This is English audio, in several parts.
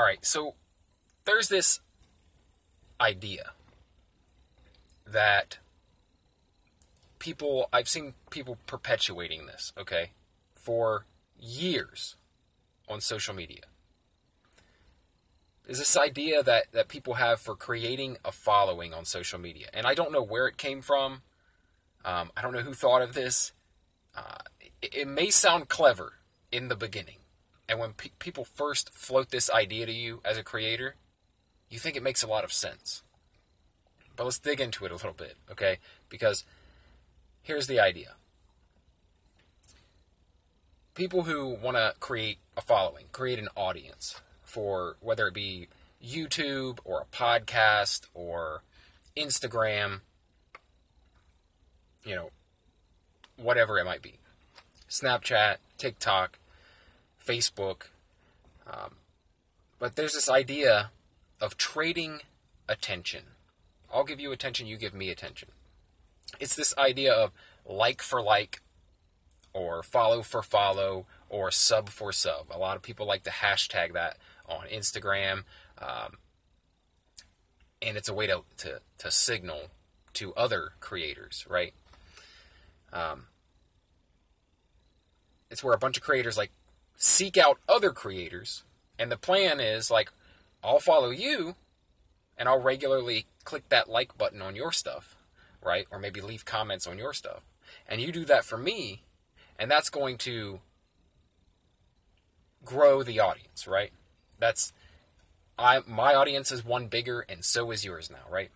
All right, so there's this idea that people, I've seen people perpetuating this, okay, for years on social media. Is this idea that, that people have for creating a following on social media. And I don't know where it came from. Um, I don't know who thought of this. Uh, it, it, may sound clever in the beginning. And when pe- people first float this idea to you as a creator, you think it makes a lot of sense. But let's dig into it a little bit, okay? Because here's the idea people who want to create a following, create an audience for whether it be YouTube or a podcast or Instagram, you know, whatever it might be. Snapchat, TikTok, Facebook. Um, but there's this idea of trading attention. I'll give you attention, you give me attention. It's this idea of like for like, or follow for follow, or sub for sub. A lot of people like to hashtag that on Instagram. Um, and it's a way to, to, to signal to other creators, right? Um, it's where a bunch of creators like seek out other creators, and the plan is like, I'll follow you, and I'll regularly click that like button on your stuff, right? Or maybe leave comments on your stuff. And you do that for me, and that's going to grow the audience, right? That's I my audience is one bigger and so is yours now, right?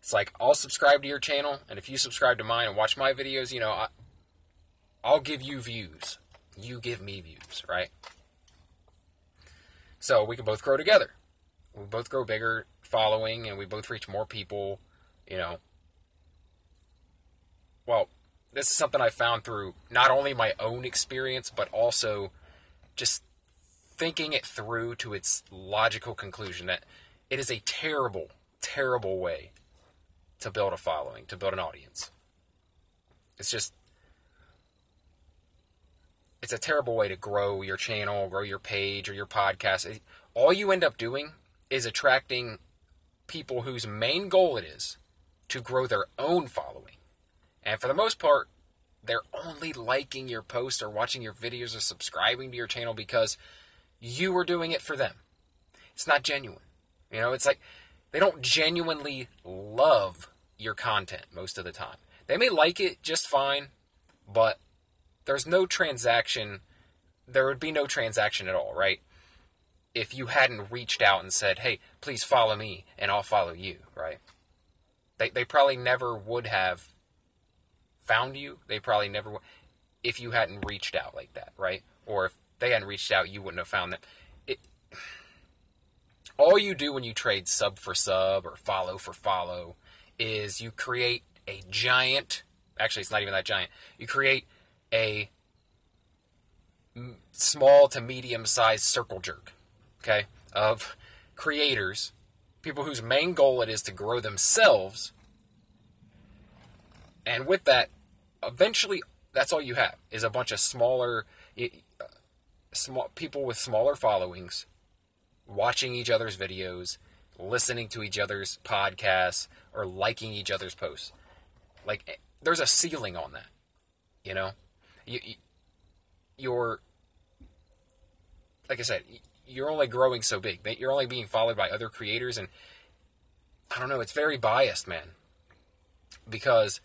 It's like I'll subscribe to your channel and if you subscribe to mine and watch my videos, you know, I, I'll give you views. You give me views, right? So we can both grow together. We both grow bigger following and we both reach more people, you know. Well, this is something I found through not only my own experience, but also just thinking it through to its logical conclusion that it is a terrible, terrible way to build a following, to build an audience. It's just, it's a terrible way to grow your channel, grow your page or your podcast. All you end up doing is attracting people whose main goal it is to grow their own following. And for the most part, they're only liking your post or watching your videos or subscribing to your channel because you are doing it for them. It's not genuine. You know, it's like they don't genuinely love your content most of the time. They may like it just fine, but there's no transaction. There would be no transaction at all, right? If you hadn't reached out and said, hey, please follow me and I'll follow you, right? They, they probably never would have found you, they probably never would, if you hadn't reached out like that, right? Or if they hadn't reached out, you wouldn't have found them. It, all you do when you trade sub for sub or follow for follow is you create a giant, actually, it's not even that giant, you create a small to medium sized circle jerk, okay, of creators, people whose main goal it is to grow themselves and with that, eventually, that's all you have is a bunch of smaller, uh, small people with smaller followings, watching each other's videos, listening to each other's podcasts, or liking each other's posts. Like, eh, there's a ceiling on that. You know, you, you're, like I said, you're only growing so big. You're only being followed by other creators, and I don't know. It's very biased, man, because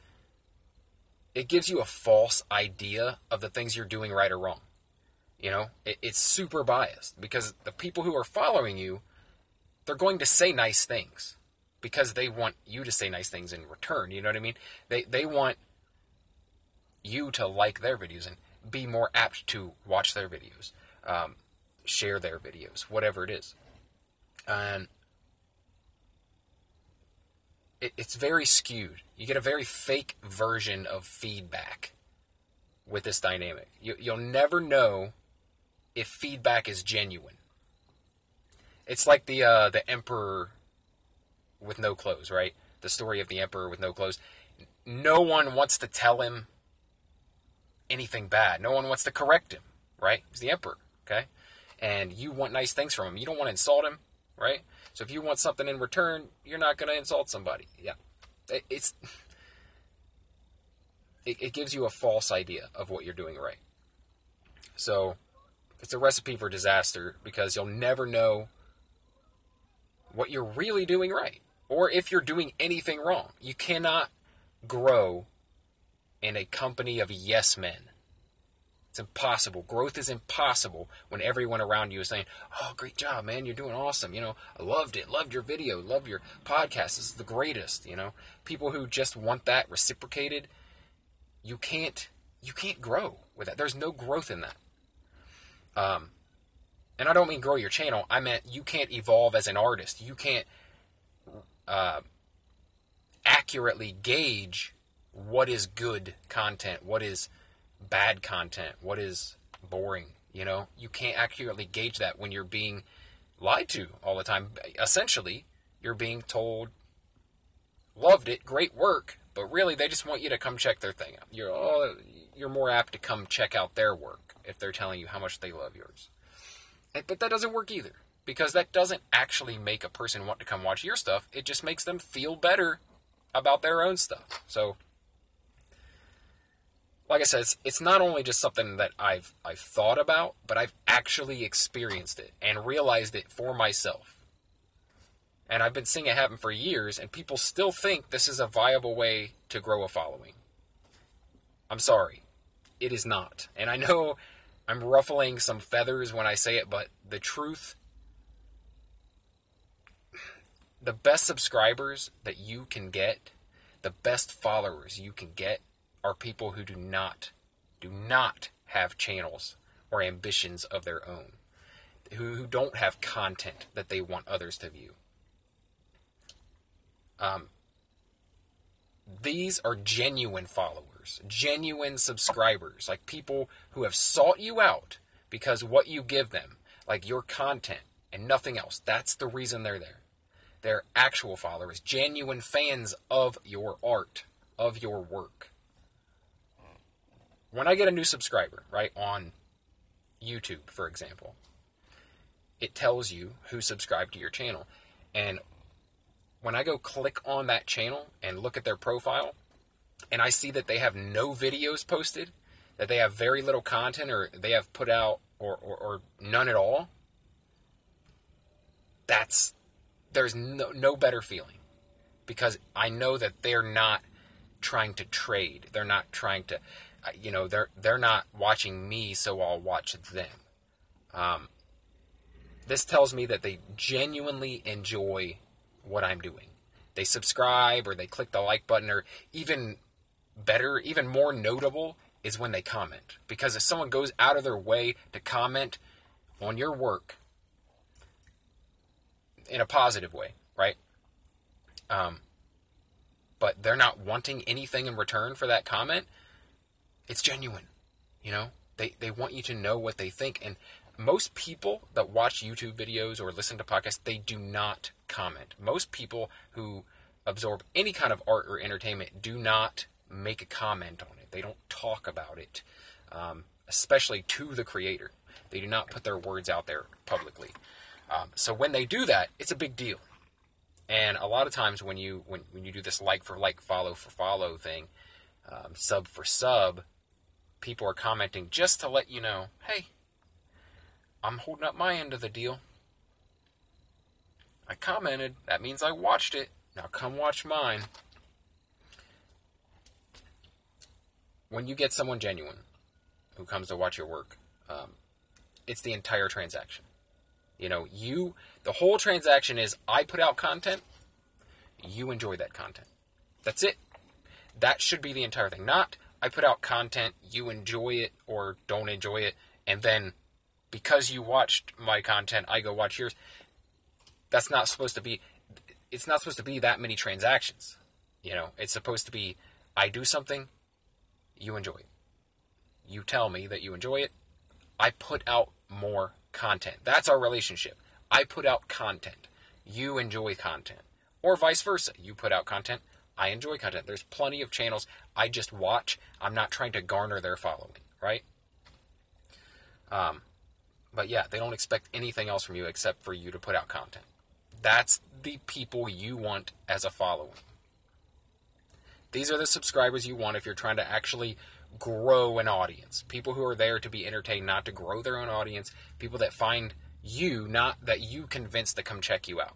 it gives you a false idea of the things you're doing right or wrong. You know, it, it's super biased because the people who are following you, they're going to say nice things because they want you to say nice things in return. You know what I mean? They they want you to like their videos and be more apt to watch their videos, um, share their videos, whatever it is. And it, it's very skewed. You get a very fake version of feedback with this dynamic. You, you'll never know if feedback is genuine. It's like the uh, the emperor with no clothes, right? The story of the emperor with no clothes. No one wants to tell him anything bad. No one wants to correct him, right? He's the emperor, okay? and you want nice things from him. You don't want to insult him, right? So if you want something in return, you're not going to insult somebody. Yeah, it, it's it, it gives you a false idea of what you're doing right. So it's a recipe for disaster because you'll never know what you're really doing right or if you're doing anything wrong. You cannot grow in a company of yes men. It's impossible. Growth is impossible when everyone around you is saying, Oh, great job, man. You're doing awesome. You know, I loved it. Loved your video. Loved your podcast. This is the greatest. You know, people who just want that reciprocated, you can't, you can't grow with that. There's no growth in that. Um, and I don't mean grow your channel. I meant you can't evolve as an artist. You can't uh, accurately gauge what is good content, what is bad content, what is boring. You know, you can't accurately gauge that when you're being lied to all the time. Essentially, you're being told, loved it, great work, but really they just want you to come check their thing out. You're oh, you're more apt to come check out their work if they're telling you how much they love yours. But that doesn't work either because that doesn't actually make a person want to come watch your stuff. It just makes them feel better about their own stuff. So like I said, it's, it's not only just something that I've I've thought about, but I've actually experienced it and realized it for myself. And I've been seeing it happen for years, and people still think this is a viable way to grow a following. I'm sorry, it is not. And I know I'm ruffling some feathers when I say it, but the truth the best subscribers that you can get, the best followers you can get are people who do not do not have channels or ambitions of their own. Who, who don't have content that they want others to view. Um, these are genuine followers, genuine subscribers, like people who have sought you out because what you give them, like your content and nothing else. That's the reason they're there. They're actual followers, genuine fans of your art, of your work when I get a new subscriber, right, on YouTube, for example, it tells you who subscribed to your channel. And when I go click on that channel and look at their profile, and I see that they have no videos posted, that they have very little content, or they have put out or, or, or none at all, that's there's no, no better feeling because I know that they're not trying to trade. They're not trying to you know they're they're not watching me, so I'll watch them. Um, this tells me that they genuinely enjoy what I'm doing. They subscribe or they click the like button, or even better, even more notable is when they comment. Because if someone goes out of their way to comment on your work in a positive way, right? Um, but they're not wanting anything in return for that comment, it's genuine. You know, they they want you to know what they think. And most people that watch YouTube videos or listen to podcasts, they do not comment. Most people who absorb any kind of art or entertainment do not make a comment on it. They don't talk about it, um, especially to the creator. They do not put their words out there publicly. Um, so when they do that, it's a big deal. And a lot of times when you when, when you do this like for like, follow for follow thing, um, sub for sub, people are commenting just to let you know hey, I'm holding up my end of the deal. I commented, that means I watched it. Now come watch mine. When you get someone genuine who comes to watch your work, um, it's the entire transaction. You know, you, the whole transaction is I put out content, you enjoy that content. That's it. That should be the entire thing. Not I put out content, you enjoy it or don't enjoy it, and then because you watched my content, I go watch yours. That's not supposed to be. It's not supposed to be that many transactions. You know, it's supposed to be I do something, you enjoy it. You tell me that you enjoy it. I put out more content. That's our relationship. I put out content. You enjoy content. Or vice versa. You put out content. I enjoy content. There's plenty of channels I just watch. I'm not trying to garner their following, right? Um, But yeah, they don't expect anything else from you except for you to put out content. That's the people you want as a following. These are the subscribers you want if you're trying to actually grow an audience. People who are there to be entertained, not to grow their own audience. People that find you, not that you convince to come check you out.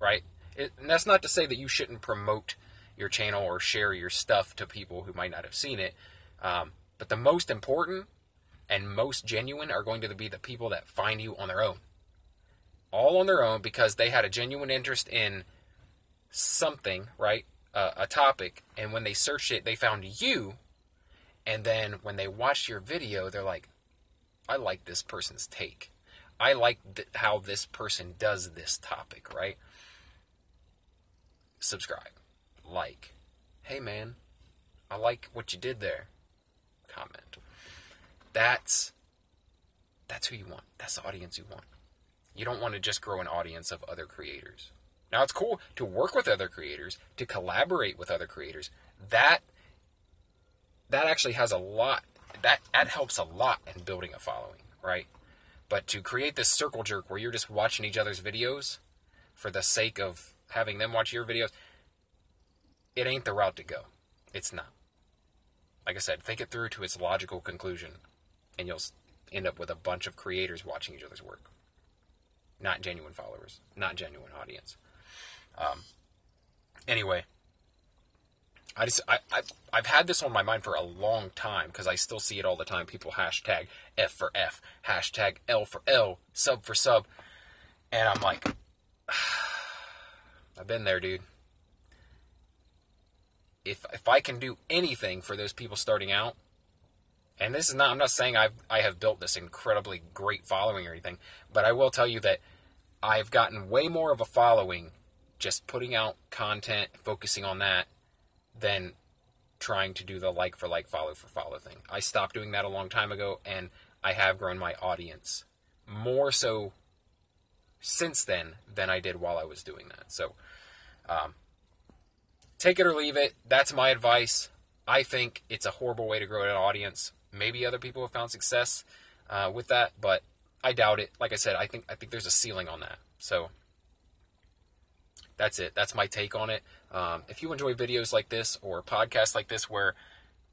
Right? It, and that's not to say that you shouldn't promote your channel or share your stuff to people who might not have seen it. Um, but the most important and most genuine are going to be the people that find you on their own. All on their own because they had a genuine interest in something, right? Uh, a topic, and when they searched it, they found you. And then when they watched your video, they're like, I like this person's take. I like th- how this person does this topic, right? Subscribe, like. Hey man, I like what you did there. Comment. That's that's who you want. That's the audience you want. You don't want to just grow an audience of other creators. Now it's cool to work with other creators, to collaborate with other creators. That that actually has a lot that that helps a lot in building a following, right? But to create this circle jerk where you're just watching each other's videos for the sake of having them watch your videos, it ain't the route to go. It's not. Like I said, think it through to its logical conclusion, and you'll end up with a bunch of creators watching each other's work. Not genuine followers, not genuine audience. Um, anyway, I just I, I've, I've had this on my mind for a long time because I still see it all the time. People hashtag F for F, hashtag L for L, sub for sub, and I'm like, I've been there, dude. If if I can do anything for those people starting out, and this is not I'm not saying I've I have built this incredibly great following or anything, but I will tell you that I've gotten way more of a following just putting out content, focusing on that, than trying to do the like for like, follow for follow thing. I stopped doing that a long time ago, and I have grown my audience more so since then than I did while I was doing that. So, um, take it or leave it. That's my advice. I think it's a horrible way to grow an audience. Maybe other people have found success uh, with that, but I doubt it. Like I said, I think I think there's a ceiling on that. So that's it. That's my take on it. Um, if you enjoy videos like this or podcasts like this, where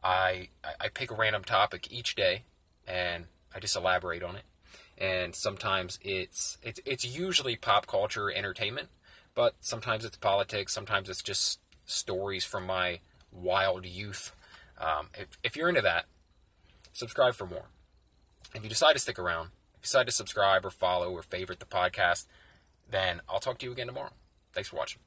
I I pick a random topic each day and I just elaborate on it, and sometimes it's it's it's usually pop culture entertainment, but sometimes it's politics. Sometimes it's just stories from my wild youth. Um, if if you're into that, subscribe for more. If you decide to stick around, if you decide to subscribe or follow or favorite the podcast, then I'll talk to you again tomorrow. Thanks for watching.